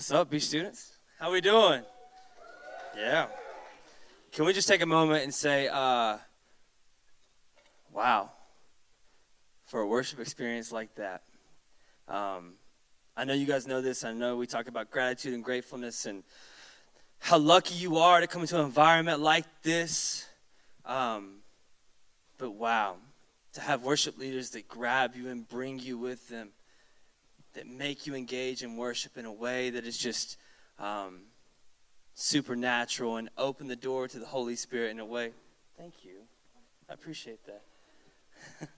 What's up, B students? How we doing? Yeah. Can we just take a moment and say, uh, wow, for a worship experience like that. Um, I know you guys know this. I know we talk about gratitude and gratefulness and how lucky you are to come into an environment like this. Um, but wow, to have worship leaders that grab you and bring you with them, that make you engage in worship in a way that is just um, supernatural and open the door to the Holy Spirit in a way. Thank you. I appreciate that.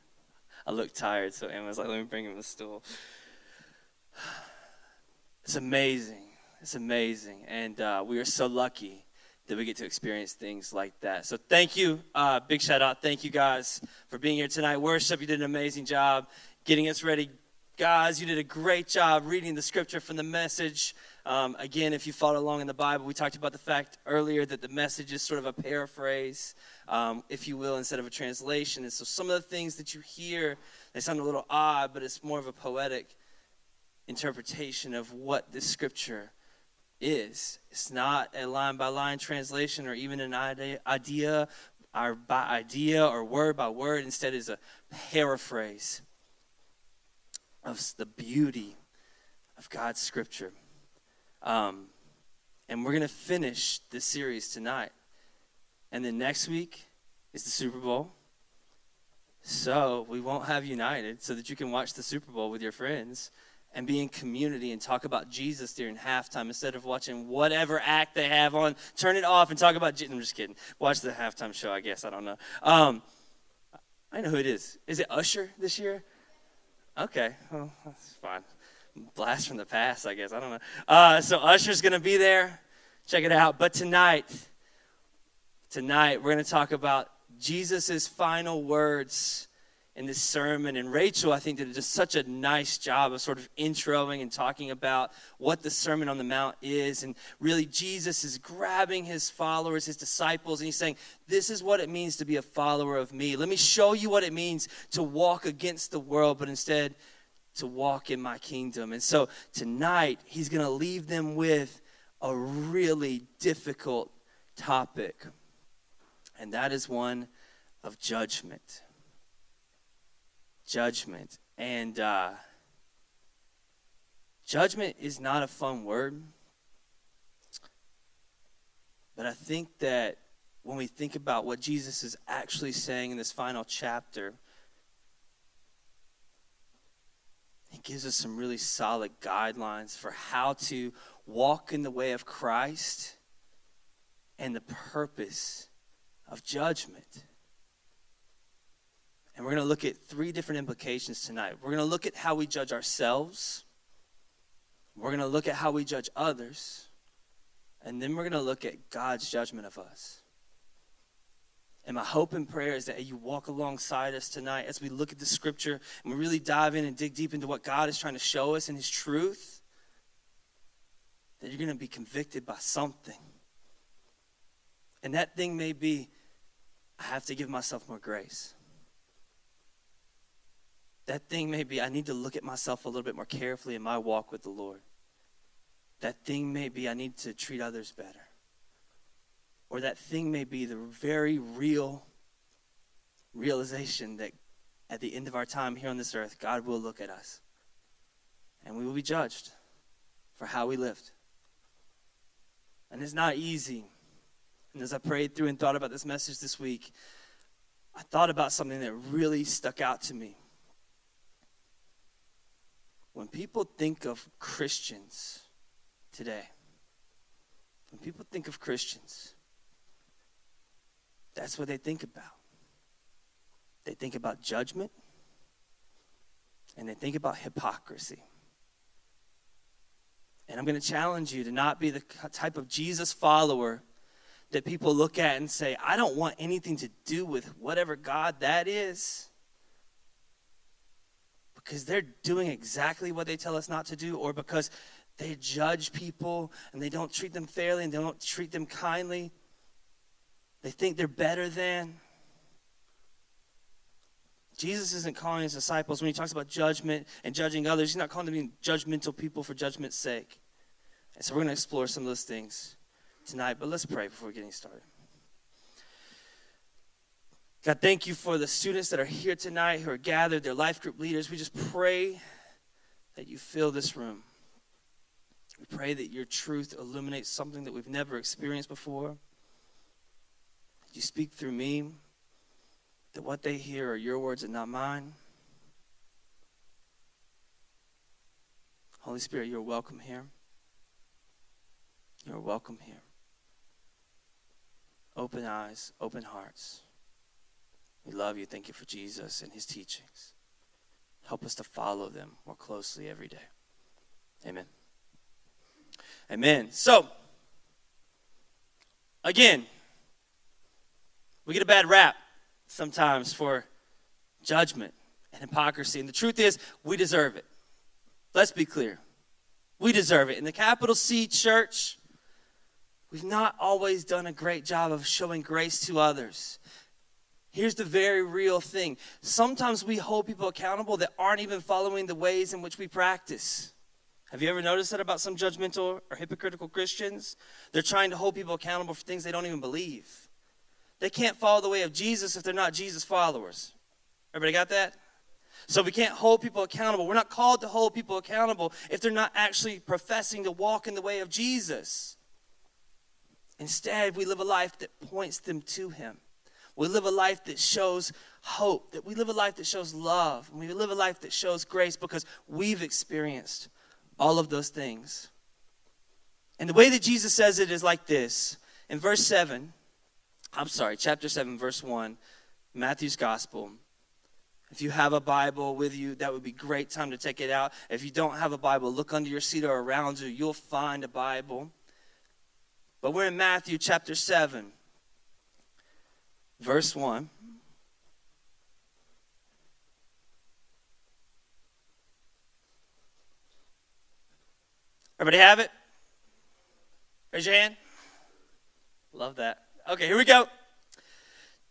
I look tired, so Emma's like, let me bring him a stool. It's amazing. It's amazing. And uh, we are so lucky that we get to experience things like that. So thank you. Uh, big shout out. Thank you guys for being here tonight. Worship, you did an amazing job getting us ready. Guys, you did a great job reading the scripture from the message. Um, again, if you followed along in the Bible, we talked about the fact earlier that the message is sort of a paraphrase, um, if you will, instead of a translation. And so some of the things that you hear, they sound a little odd, but it's more of a poetic interpretation of what this scripture is. It's not a line by line translation or even an idea, or by idea or word by word. Instead, is a paraphrase of the beauty of God's scripture. Um, and we're going to finish this series tonight. And then next week is the Super Bowl. So we won't have United so that you can watch the Super Bowl with your friends and be in community and talk about Jesus during halftime instead of watching whatever act they have on. Turn it off and talk about Jesus. I'm just kidding. Watch the halftime show, I guess. I don't know. Um, I know who it is. Is it Usher this year? Okay, well, that's fine blast from the past, I guess. I don't know. Uh, so Usher's going to be there. Check it out. But tonight, tonight we're going to talk about Jesus' final words in this sermon. And Rachel, I think, did just such a nice job of sort of introing and talking about what the Sermon on the Mount is. And really, Jesus is grabbing his followers, his disciples, and he's saying, This is what it means to be a follower of me. Let me show you what it means to walk against the world, but instead to walk in my kingdom. And so tonight, he's going to leave them with a really difficult topic, and that is one of judgment. Judgment. And uh, judgment is not a fun word, but I think that when we think about what Jesus is actually saying in this final chapter, He gives us some really solid guidelines for how to walk in the way of Christ and the purpose of judgment. And we're going to look at three different implications tonight. We're going to look at how we judge ourselves, we're going to look at how we judge others, and then we're going to look at God's judgment of us. And my hope and prayer is that you walk alongside us tonight as we look at the scripture and we really dive in and dig deep into what God is trying to show us in His truth. That you're going to be convicted by something. And that thing may be I have to give myself more grace. That thing may be I need to look at myself a little bit more carefully in my walk with the Lord. That thing may be I need to treat others better or that thing may be the very real realization that at the end of our time here on this earth, God will look at us and we will be judged for how we lived. And it's not easy. And as I prayed through and thought about this message this week, I thought about something that really stuck out to me. When people think of Christians today, when people think of Christians, that's what they think about. They think about judgment and they think about hypocrisy. And I'm going to challenge you to not be the type of Jesus follower that people look at and say, I don't want anything to do with whatever God that is. Because they're doing exactly what they tell us not to do, or because they judge people and they don't treat them fairly and they don't treat them kindly. They think they're better than. Jesus isn't calling his disciples when he talks about judgment and judging others, he's not calling them judgmental people for judgment's sake. And so we're going to explore some of those things tonight, but let's pray before getting started. God, thank you for the students that are here tonight who are gathered, their life group leaders. We just pray that you fill this room. We pray that your truth illuminates something that we've never experienced before. You speak through me, that what they hear are your words and not mine. Holy Spirit, you're welcome here. You're welcome here. Open eyes, open hearts. We love you. Thank you for Jesus and his teachings. Help us to follow them more closely every day. Amen. Amen. So, again, we get a bad rap sometimes for judgment and hypocrisy. And the truth is, we deserve it. Let's be clear. We deserve it. In the capital C church, we've not always done a great job of showing grace to others. Here's the very real thing. Sometimes we hold people accountable that aren't even following the ways in which we practice. Have you ever noticed that about some judgmental or hypocritical Christians? They're trying to hold people accountable for things they don't even believe. They can't follow the way of Jesus if they're not Jesus followers. Everybody got that? So we can't hold people accountable. We're not called to hold people accountable if they're not actually professing to walk in the way of Jesus. Instead, we live a life that points them to Him. We live a life that shows hope, that we live a life that shows love, and we live a life that shows grace because we've experienced all of those things. And the way that Jesus says it is like this. In verse 7, I'm sorry, chapter 7, verse 1, Matthew's Gospel. If you have a Bible with you, that would be great time to take it out. If you don't have a Bible, look under your seat or around you. You'll find a Bible. But we're in Matthew chapter 7 verse 1. Everybody have it? Raise your hand. Love that. Okay, here we go.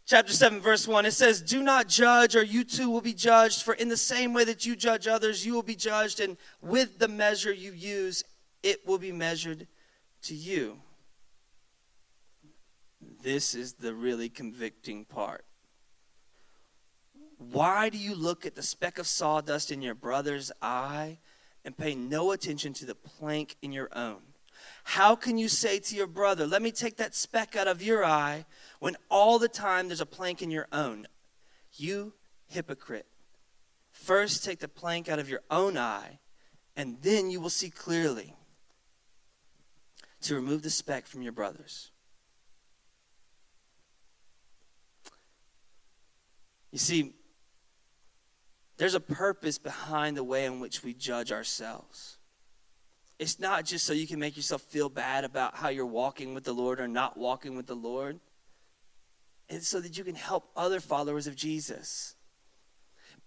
Chapter 7, verse 1. It says, Do not judge, or you too will be judged. For in the same way that you judge others, you will be judged. And with the measure you use, it will be measured to you. This is the really convicting part. Why do you look at the speck of sawdust in your brother's eye and pay no attention to the plank in your own? How can you say to your brother, Let me take that speck out of your eye, when all the time there's a plank in your own? You hypocrite. First take the plank out of your own eye, and then you will see clearly to remove the speck from your brother's. You see, there's a purpose behind the way in which we judge ourselves. It's not just so you can make yourself feel bad about how you're walking with the Lord or not walking with the Lord. It's so that you can help other followers of Jesus.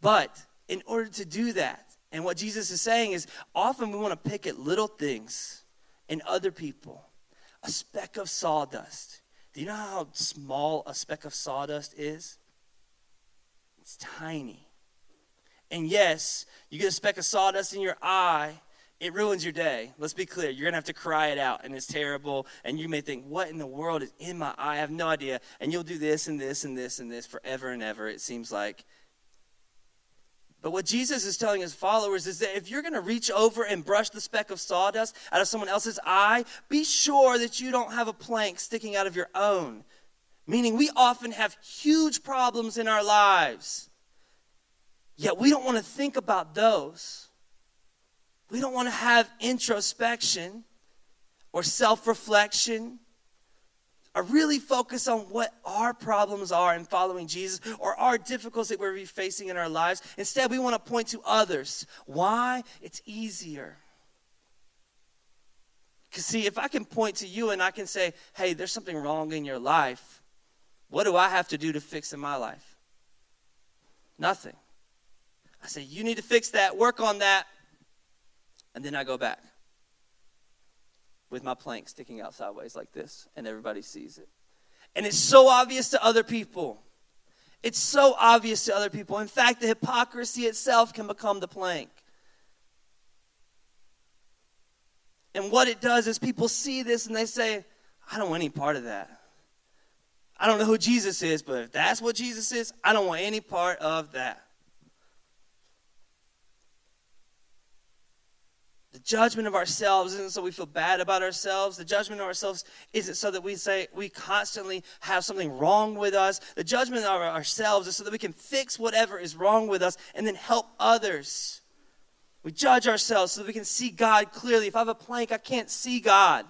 But in order to do that, and what Jesus is saying is often we want to pick at little things in other people, a speck of sawdust. Do you know how small a speck of sawdust is? It's tiny. And yes, you get a speck of sawdust in your eye, it ruins your day. Let's be clear. You're going to have to cry it out, and it's terrible. And you may think, what in the world is in my eye? I have no idea. And you'll do this and this and this and this forever and ever, it seems like. But what Jesus is telling his followers is that if you're going to reach over and brush the speck of sawdust out of someone else's eye, be sure that you don't have a plank sticking out of your own. Meaning, we often have huge problems in our lives, yet we don't want to think about those. We don't want to have introspection or self reflection or really focus on what our problems are in following Jesus or our difficulties that we're facing in our lives. Instead, we want to point to others. Why? It's easier. Because, see, if I can point to you and I can say, hey, there's something wrong in your life, what do I have to do to fix in my life? Nothing. I say, You need to fix that, work on that. And then I go back with my plank sticking out sideways like this, and everybody sees it. And it's so obvious to other people. It's so obvious to other people. In fact, the hypocrisy itself can become the plank. And what it does is people see this and they say, I don't want any part of that. I don't know who Jesus is, but if that's what Jesus is, I don't want any part of that. The judgment of ourselves isn't so we feel bad about ourselves. The judgment of ourselves isn't so that we say we constantly have something wrong with us. The judgment of ourselves is so that we can fix whatever is wrong with us and then help others. We judge ourselves so that we can see God clearly. If I have a plank, I can't see God.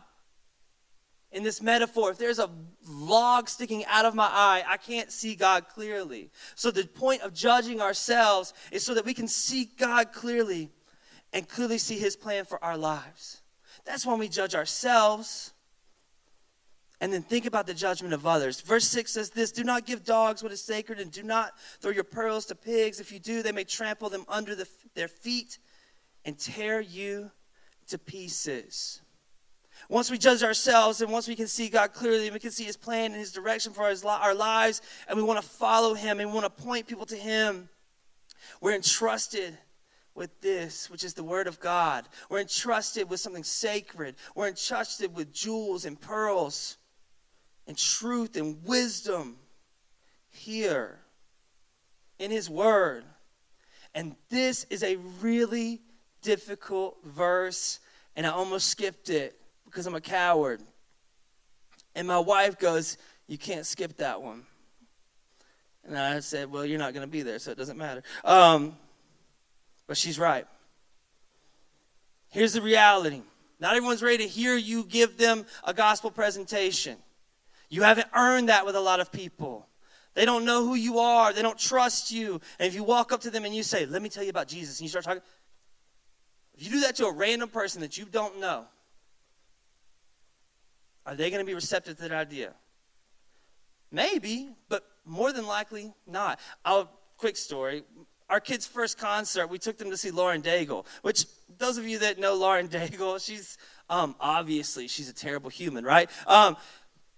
In this metaphor, if there's a log sticking out of my eye, I can't see God clearly. So the point of judging ourselves is so that we can see God clearly and clearly see his plan for our lives. That's when we judge ourselves and then think about the judgment of others. Verse 6 says this Do not give dogs what is sacred, and do not throw your pearls to pigs. If you do, they may trample them under the, their feet and tear you to pieces. Once we judge ourselves and once we can see God clearly and we can see His plan and His direction for our lives, and we want to follow Him and we want to point people to Him, we're entrusted with this, which is the Word of God. We're entrusted with something sacred. We're entrusted with jewels and pearls and truth and wisdom here in His Word. And this is a really difficult verse, and I almost skipped it because I'm a coward. And my wife goes, You can't skip that one. And I said, Well, you're not going to be there, so it doesn't matter. Um, but she's right. Here's the reality not everyone's ready to hear you give them a gospel presentation. You haven't earned that with a lot of people. They don't know who you are, they don't trust you. And if you walk up to them and you say, Let me tell you about Jesus, and you start talking, if you do that to a random person that you don't know, are they going to be receptive to that idea? Maybe, but more than likely not. I'll quick story our kids' first concert, we took them to see Lauren Daigle, which those of you that know Lauren Daigle, she's um, obviously she's a terrible human, right? Um,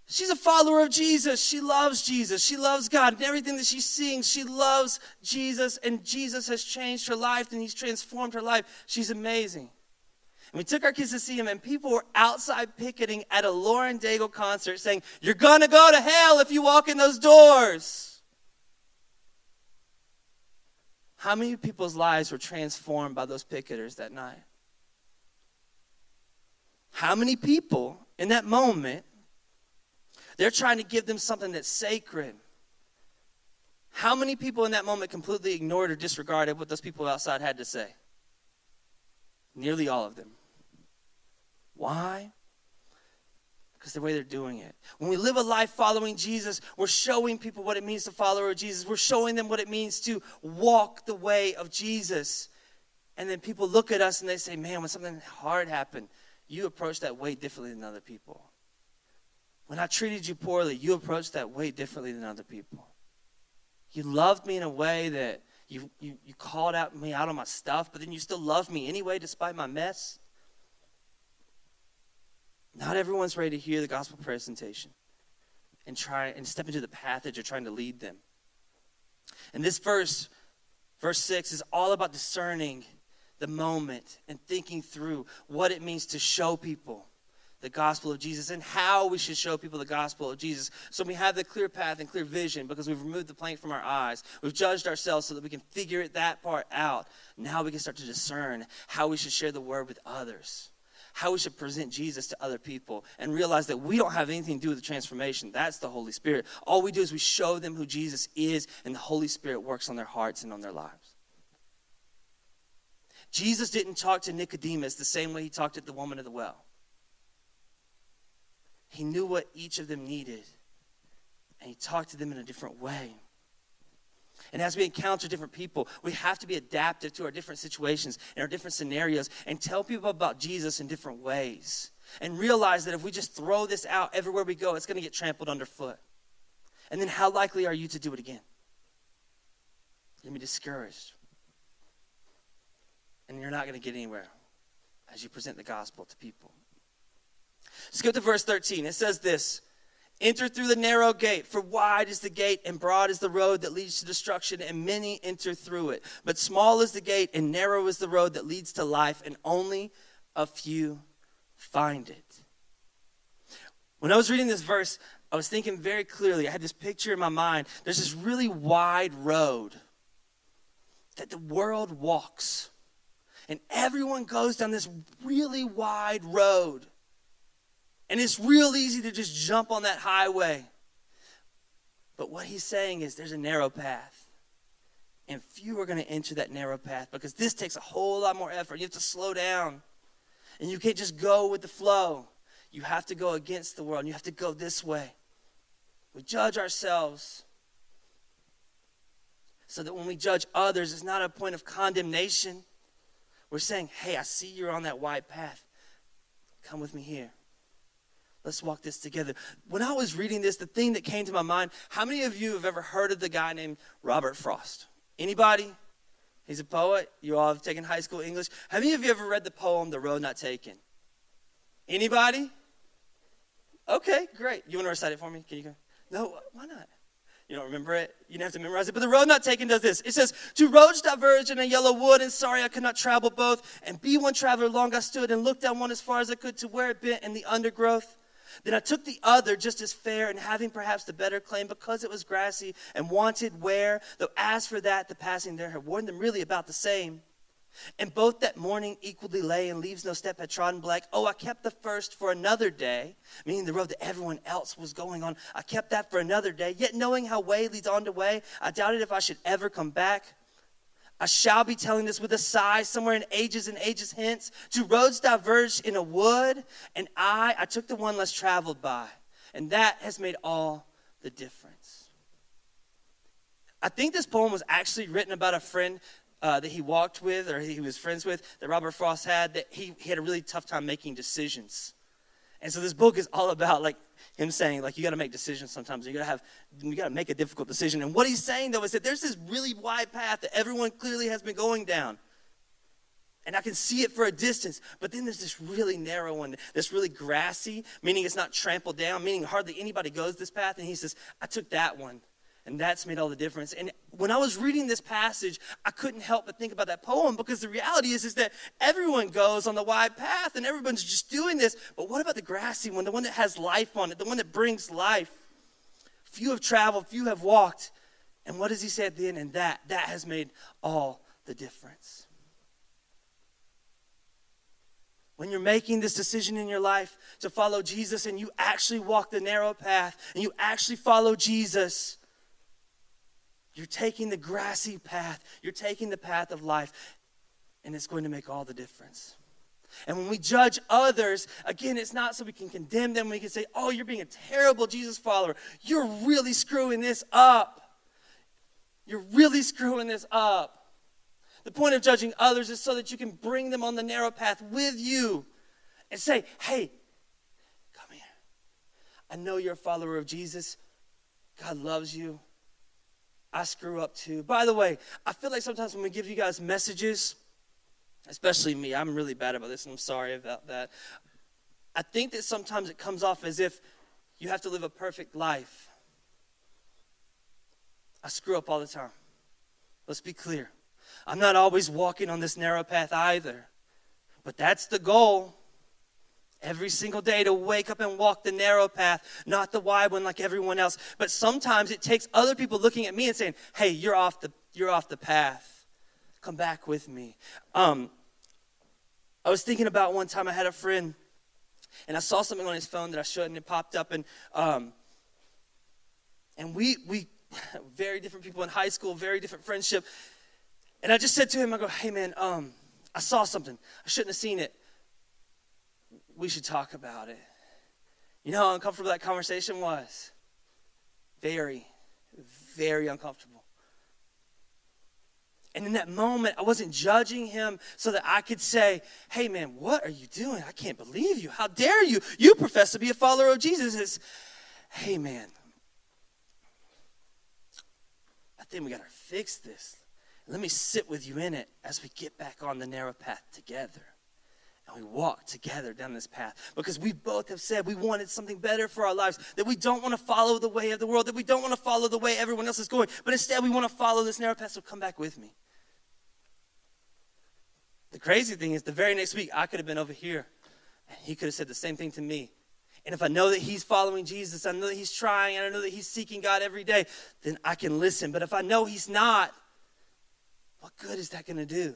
she's a follower of Jesus. She loves Jesus. She loves God. And everything that she sings, she loves Jesus. And Jesus has changed her life and he's transformed her life. She's amazing. And we took our kids to see him, and people were outside picketing at a Lauren Daigle concert saying, You're going to go to hell if you walk in those doors. How many people's lives were transformed by those picketers that night? How many people in that moment, they're trying to give them something that's sacred? How many people in that moment completely ignored or disregarded what those people outside had to say? Nearly all of them. Why? because the way they're doing it. When we live a life following Jesus, we're showing people what it means to follow Jesus. We're showing them what it means to walk the way of Jesus. And then people look at us and they say, Man, when something hard happened, you approached that way differently than other people. When I treated you poorly, you approached that way differently than other people. You loved me in a way that you, you, you called out me out on my stuff, but then you still loved me anyway despite my mess. Not everyone's ready to hear the gospel presentation and try and step into the path that you're trying to lead them. And this verse, verse 6, is all about discerning the moment and thinking through what it means to show people the gospel of Jesus and how we should show people the gospel of Jesus. So we have the clear path and clear vision because we've removed the plank from our eyes. We've judged ourselves so that we can figure that part out. Now we can start to discern how we should share the word with others how we should present Jesus to other people and realize that we don't have anything to do with the transformation. That's the Holy Spirit. All we do is we show them who Jesus is, and the Holy Spirit works on their hearts and on their lives. Jesus didn't talk to Nicodemus the same way he talked to the woman of the well. He knew what each of them needed, and he talked to them in a different way. And as we encounter different people, we have to be adaptive to our different situations and our different scenarios and tell people about Jesus in different ways. And realize that if we just throw this out everywhere we go, it's going to get trampled underfoot. And then how likely are you to do it again? You're going to be discouraged. And you're not going to get anywhere as you present the gospel to people. Go to verse 13. It says this Enter through the narrow gate, for wide is the gate and broad is the road that leads to destruction, and many enter through it. But small is the gate and narrow is the road that leads to life, and only a few find it. When I was reading this verse, I was thinking very clearly. I had this picture in my mind. There's this really wide road that the world walks. And everyone goes down this really wide road. And it's real easy to just jump on that highway. But what he's saying is there's a narrow path. And few are going to enter that narrow path because this takes a whole lot more effort. You have to slow down. And you can't just go with the flow. You have to go against the world. You have to go this way. We judge ourselves so that when we judge others, it's not a point of condemnation. We're saying, hey, I see you're on that wide path. Come with me here. Let's walk this together. When I was reading this, the thing that came to my mind, how many of you have ever heard of the guy named Robert Frost? Anybody? He's a poet. You all have taken high school English. How many of you ever read the poem The Road Not Taken? Anybody? Okay, great. You want to recite it for me? Can you go? No, why not? You don't remember it? You don't have to memorize it. But the road not taken does this. It says, Two roads diverged in a yellow wood, and sorry I could not travel both. And be one traveler long I stood, and looked down one as far as I could to where it bent in the undergrowth. Then I took the other just as fair, and having perhaps the better claim, because it was grassy and wanted wear, though as for that, the passing there had warned them really about the same. And both that morning equally lay, and leaves no step had trodden black. Oh, I kept the first for another day, meaning the road that everyone else was going on. I kept that for another day. Yet knowing how way leads on to way, I doubted if I should ever come back. I shall be telling this with a sigh, somewhere in ages and ages hence. Two roads diverged in a wood, and I, I took the one less traveled by. And that has made all the difference. I think this poem was actually written about a friend uh, that he walked with or he was friends with that Robert Frost had that he, he had a really tough time making decisions. And so this book is all about like him saying like you got to make decisions sometimes. You got to have you got to make a difficult decision. And what he's saying though is that there's this really wide path that everyone clearly has been going down. And I can see it for a distance, but then there's this really narrow one that's really grassy, meaning it's not trampled down, meaning hardly anybody goes this path. And he says, I took that one. And that's made all the difference. And when I was reading this passage, I couldn't help but think about that poem because the reality is, is that everyone goes on the wide path and everyone's just doing this. But what about the grassy one, the one that has life on it, the one that brings life? Few have traveled, few have walked. And what does he say at the end? And that, that has made all the difference. When you're making this decision in your life to follow Jesus and you actually walk the narrow path and you actually follow Jesus, you're taking the grassy path, you're taking the path of life, and it's going to make all the difference. And when we judge others, again, it's not so we can condemn them. We can say, oh, you're being a terrible Jesus follower. You're really screwing this up. You're really screwing this up. The point of judging others is so that you can bring them on the narrow path with you and say, hey, come here. I know you're a follower of Jesus. God loves you. I screw up too. By the way, I feel like sometimes when we give you guys messages, especially me, I'm really bad about this and I'm sorry about that. I think that sometimes it comes off as if you have to live a perfect life. I screw up all the time. Let's be clear. I'm not always walking on this narrow path either. But that's the goal every single day to wake up and walk the narrow path, not the wide one like everyone else. But sometimes it takes other people looking at me and saying, "Hey, you're off the you're off the path. Come back with me." Um, I was thinking about one time I had a friend, and I saw something on his phone that I shouldn't. It popped up, and um, and we we very different people in high school, very different friendship. And I just said to him, I go, "Hey man, um, I saw something. I shouldn't have seen it." We should talk about it. You know how uncomfortable that conversation was? Very, very uncomfortable. And in that moment, I wasn't judging him so that I could say, hey man, what are you doing? I can't believe you. How dare you? You profess to be a follower of Jesus. It's, hey man, I think we got to fix this. Let me sit with you in it as we get back on the narrow path together and we walk together down this path because we both have said we wanted something better for our lives, that we don't want to follow the way of the world, that we don't want to follow the way everyone else is going, but instead we want to follow this narrow path. So come back with me. The crazy thing is, the very next week, I could have been over here And he could have said the same thing to me. And if I know that he's following Jesus, I know that he's trying, and I know that he's seeking God every day, then I can listen. But if I know he's not, what good is that going to do?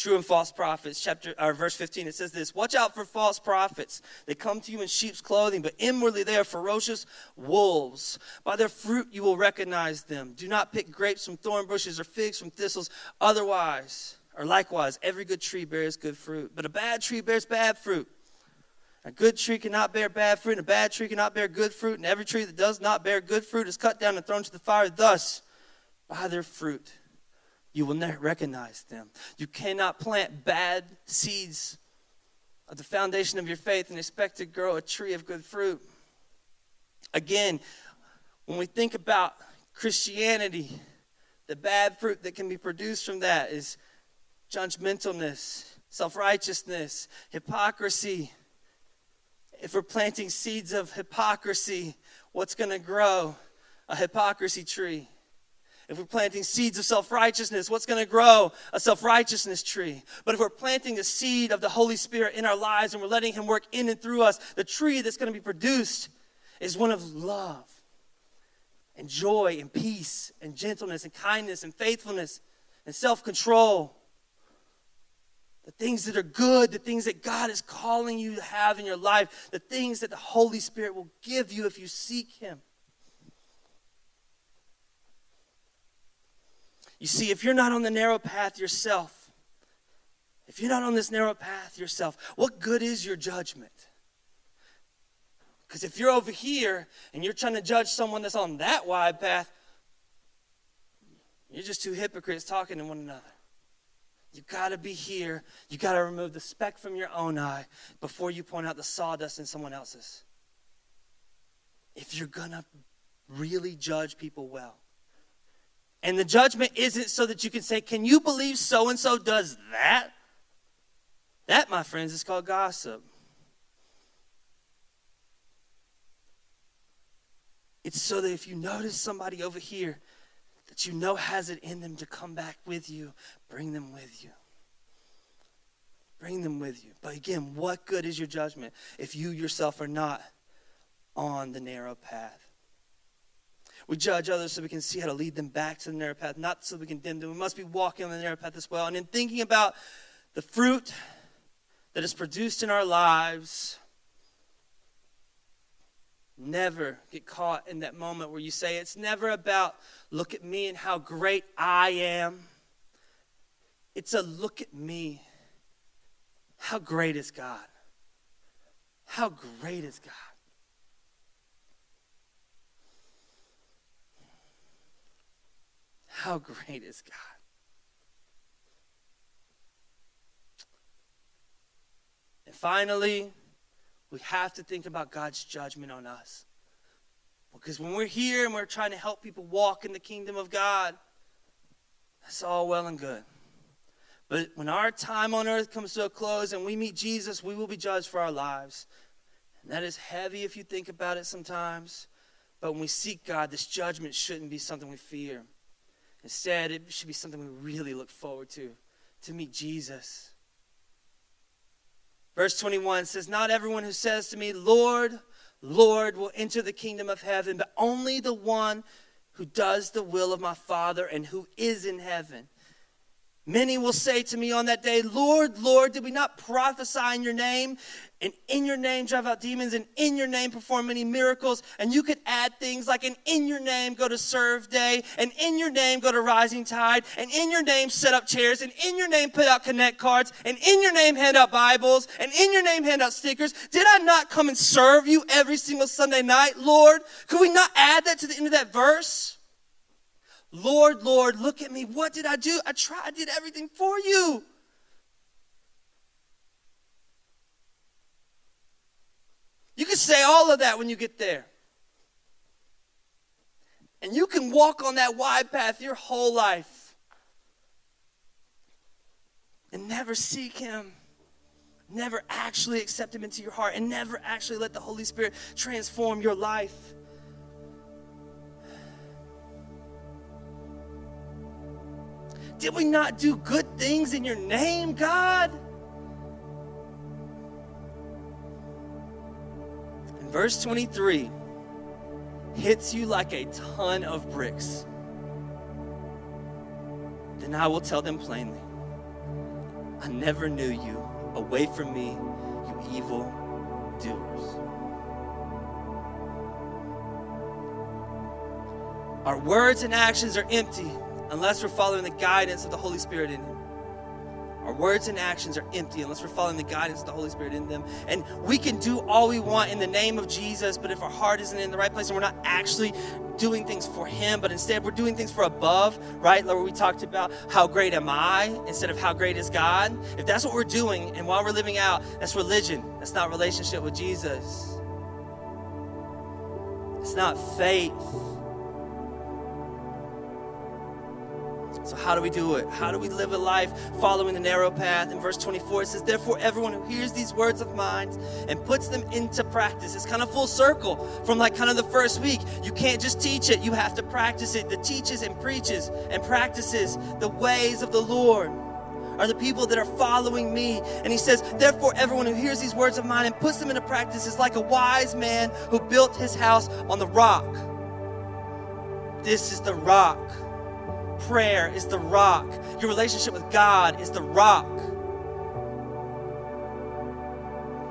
True and false prophets. Chapter or verse 15 it says this watch out for false prophets. They come to you in sheep's clothing but inwardly they are ferocious wolves. By their fruit you will recognize them. Do not pick grapes from thorn bushes or figs from thistles. Otherwise or likewise every good tree bears good fruit. But a bad tree bears bad fruit. A good tree cannot bear bad fruit and a bad tree cannot bear good fruit. And every tree that does not bear good fruit is cut down and thrown to the fire. Thus by their fruit you will not recognize them. You cannot plant bad seeds of the foundation of your faith and expect to grow a tree of good fruit. Again, when we think about Christianity, the bad fruit that can be produced from that is judgmentalness, self righteousness, hypocrisy. If we're planting seeds of hypocrisy, what's going to grow? A hypocrisy tree. If we're planting seeds of self righteousness, what's going to grow? A self righteousness tree. But if we're planting a seed of the Holy Spirit in our lives and we're letting Him work in and through us, the tree that's going to be produced is one of love and joy and peace and gentleness and kindness and faithfulness and self control. The things that are good, the things that God is calling you to have in your life, the things that the Holy Spirit will give you if you seek Him. You see, if you're not on the narrow path yourself, if you're not on this narrow path yourself, what good is your judgment? Because if you're over here and you're trying to judge someone that's on that wide path, you're just two hypocrites talking to one another. You got to be here. You got to remove the speck from your own eye before you point out the sawdust in someone else's. If you're to really judge people well, and the judgment isn't so that you can say, Can you believe so and so does that? That, my friends, is called gossip. It's so that if you notice somebody over here that you know has it in them to come back with you, bring them with you. Bring them with you. But again, what good is your judgment if you yourself are not on the narrow path? We judge others so we can see how to lead them back to the narrow path, not so we condemn them. We must be walking on the narrow path as well. And in thinking about the fruit that is produced in our lives, never get caught in that moment where you say, It's never about look at me and how great I am. It's a look at me. How great is God? How great is God? How great is God? And finally, we have to think about God's judgment on us. Because when we're here and we're trying to help people walk in the kingdom of God, that's all well and good. But when our time on earth comes to a close and we meet Jesus, we will be judged for our lives. And that is heavy if you think about it sometimes. But when we seek God, this judgment shouldn't be something we fear. Instead, it should be something we really look forward to to meet Jesus. Verse 21 says, Not everyone who says to me, Lord, Lord, will enter the kingdom of heaven, but only the one who does the will of my Father and who is in heaven. Many will say to me on that day, Lord, Lord, did we not prophesy in your name? And in your name drive out demons, and in your name perform many miracles. And you could add things like, and in your name go to serve day, and in your name go to rising tide, and in your name set up chairs, and in your name put out connect cards, and in your name hand out Bibles, and in your name hand out stickers. Did I not come and serve you every single Sunday night, Lord? Could we not add that to the end of that verse? Lord, Lord, look at me. What did I do? I tried, I did everything for you. You can say all of that when you get there. And you can walk on that wide path your whole life and never seek Him, never actually accept Him into your heart, and never actually let the Holy Spirit transform your life. Did we not do good things in your name, God? And verse 23 hits you like a ton of bricks. Then I will tell them plainly I never knew you. Away from me, you evil doers. Our words and actions are empty unless we're following the guidance of the Holy Spirit in Him. Our words and actions are empty unless we're following the guidance of the Holy Spirit in them. And we can do all we want in the name of Jesus, but if our heart isn't in the right place and we're not actually doing things for Him, but instead we're doing things for above, right? Like we talked about how great am I instead of how great is God. If that's what we're doing and while we're living out, that's religion. That's not relationship with Jesus. It's not faith. So, how do we do it? How do we live a life following the narrow path? In verse 24, it says, Therefore, everyone who hears these words of mine and puts them into practice, it's kind of full circle from like kind of the first week. You can't just teach it, you have to practice it. The teaches and preaches and practices the ways of the Lord are the people that are following me. And he says, Therefore, everyone who hears these words of mine and puts them into practice is like a wise man who built his house on the rock. This is the rock prayer is the rock. Your relationship with God is the rock.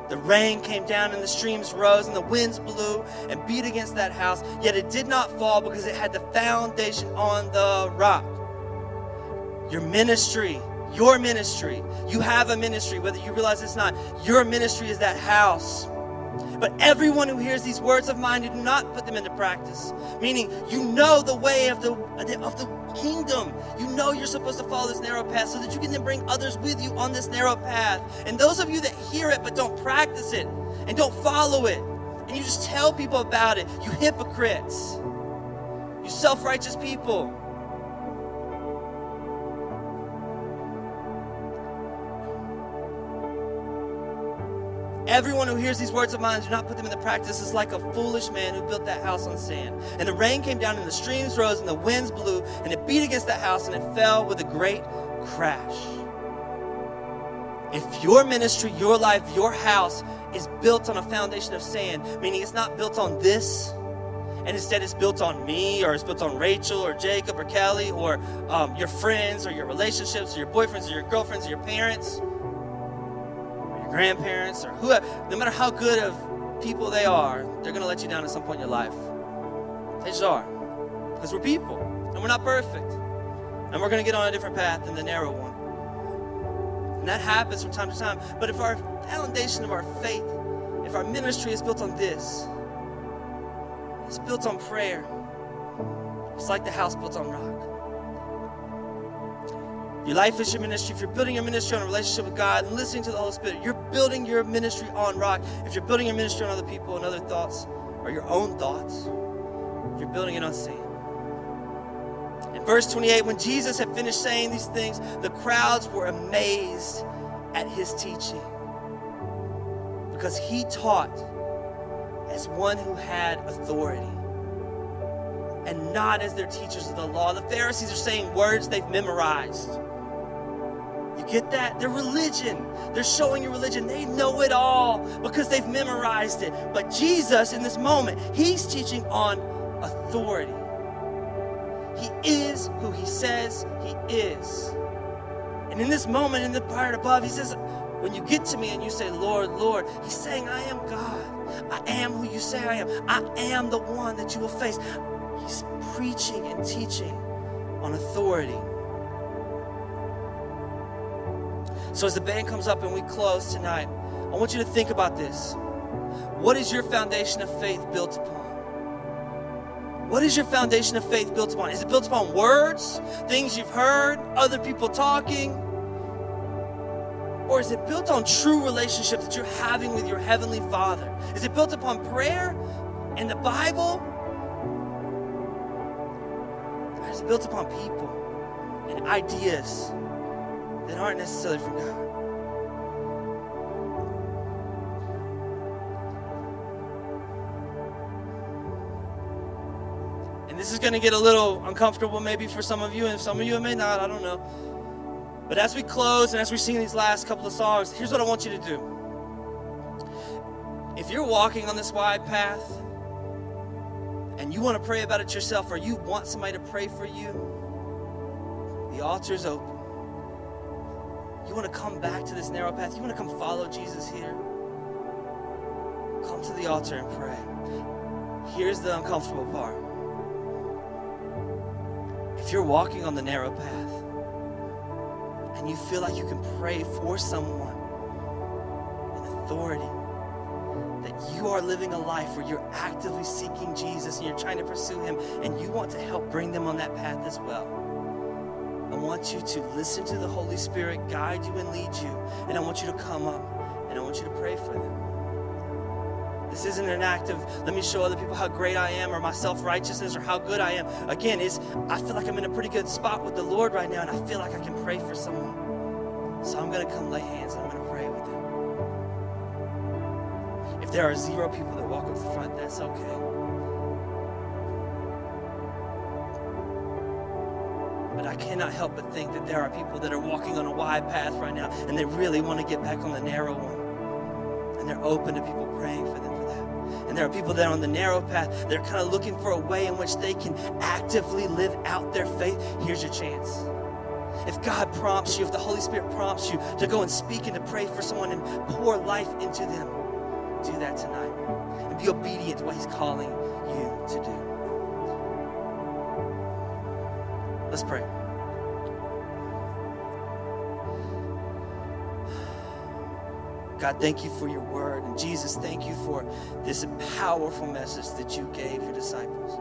The rain came down and the streams rose and the winds blew and beat against that house, yet it did not fall because it had the foundation on the rock. Your ministry, your ministry, you have a ministry, whether you realize it's not, your ministry is that house. But everyone who hears these words of mine do not put them into practice. Meaning, you know the way of the, of the kingdom. You know you're supposed to follow this narrow path so that you can then bring others with you on this narrow path. And those of you that hear it but don't practice it and don't follow it, and you just tell people about it, you hypocrites, you self righteous people. Everyone who hears these words of mine and do not put them into practice is like a foolish man who built that house on sand. And the rain came down, and the streams rose, and the winds blew, and it beat against that house, and it fell with a great crash. If your ministry, your life, your house is built on a foundation of sand, meaning it's not built on this, and instead it's built on me, or it's built on Rachel, or Jacob, or Kelly, or um, your friends, or your relationships, or your boyfriends, or your girlfriends, or your parents grandparents or whoever, no matter how good of people they are, they're going to let you down at some point in your life. They just are. Because we're people and we're not perfect. And we're going to get on a different path than the narrow one. And that happens from time to time. But if our foundation of our faith, if our ministry is built on this, it's built on prayer, it's like the house built on rock. Your life is your ministry. If you're building your ministry on a relationship with God and listening to the Holy Spirit, you're building your ministry on rock. If you're building your ministry on other people and other thoughts or your own thoughts, you're building it on sand. In verse 28, when Jesus had finished saying these things, the crowds were amazed at his teaching because he taught as one who had authority and not as their teachers of the law. The Pharisees are saying words they've memorized. You get that? Their religion. They're showing your religion. They know it all because they've memorized it. But Jesus, in this moment, he's teaching on authority. He is who he says he is. And in this moment, in the part above, he says, when you get to me and you say, Lord, Lord, he's saying, I am God. I am who you say I am. I am the one that you will face. Preaching and teaching on authority. So, as the band comes up and we close tonight, I want you to think about this. What is your foundation of faith built upon? What is your foundation of faith built upon? Is it built upon words, things you've heard, other people talking? Or is it built on true relationship that you're having with your Heavenly Father? Is it built upon prayer and the Bible? Is built upon people and ideas that aren't necessarily from God. And this is going to get a little uncomfortable maybe for some of you, and some of you it may not, I don't know. But as we close and as we sing these last couple of songs, here's what I want you to do. If you're walking on this wide path and you want to pray about it yourself or you want somebody to pray for you, the altar is open. You want to come back to this narrow path, you want to come follow Jesus here, come to the altar and pray. Here's the uncomfortable part. If you're walking on the narrow path and you feel like you can pray for someone in authority, that you are living a life where you're actively seeking Jesus and you're trying to pursue Him and you want to help bring them on that path as well. I want you to listen to the Holy Spirit guide you and lead you. And I want you to come up and I want you to pray for them. This isn't an act of let me show other people how great I am or my self righteousness or how good I am. Again, is I feel like I'm in a pretty good spot with the Lord right now and I feel like I can pray for someone. So I'm going to come lay hands and I'm going to pray with them. If there are zero people that walk up the front, that's okay. But I cannot help but think that there are people that are walking on a wide path right now and they really want to get back on the narrow one. And they're open to people praying for them for that. And there are people that are on the narrow path, they're kind of looking for a way in which they can actively live out their faith. Here's your chance. If God prompts you, if the Holy Spirit prompts you to go and speak and to pray for someone and pour life into them, do that tonight. And be obedient to what He's calling you to do. Let's pray. God, thank you for your word. And Jesus, thank you for this powerful message that you gave your disciples.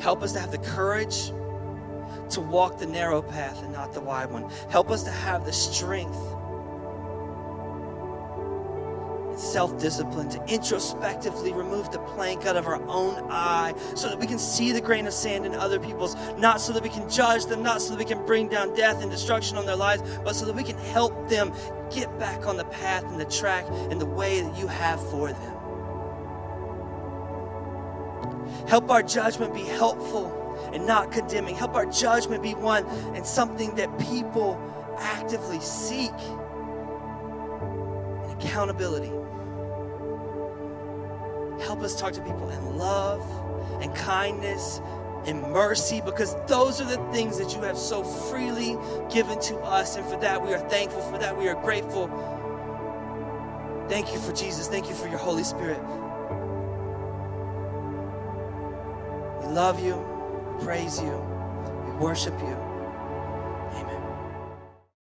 Help us to have the courage to walk the narrow path and not the wide one. Help us to have the strength and self discipline, to introspectively remove the plank out of our own eye so that we can see the grain of sand in other people's, not so that we can judge them, not so that we can bring down death and destruction on their lives, but so that we can help them get back on the path and the track and the way that you have for them. Help our judgment be helpful and not condemning. Help our judgment be one and something that people actively seek. And accountability. Help us talk to people in love and kindness and mercy because those are the things that you have so freely given to us. And for that, we are thankful. For that, we are grateful. Thank you for Jesus. Thank you for your Holy Spirit. We love you, praise you, we worship you.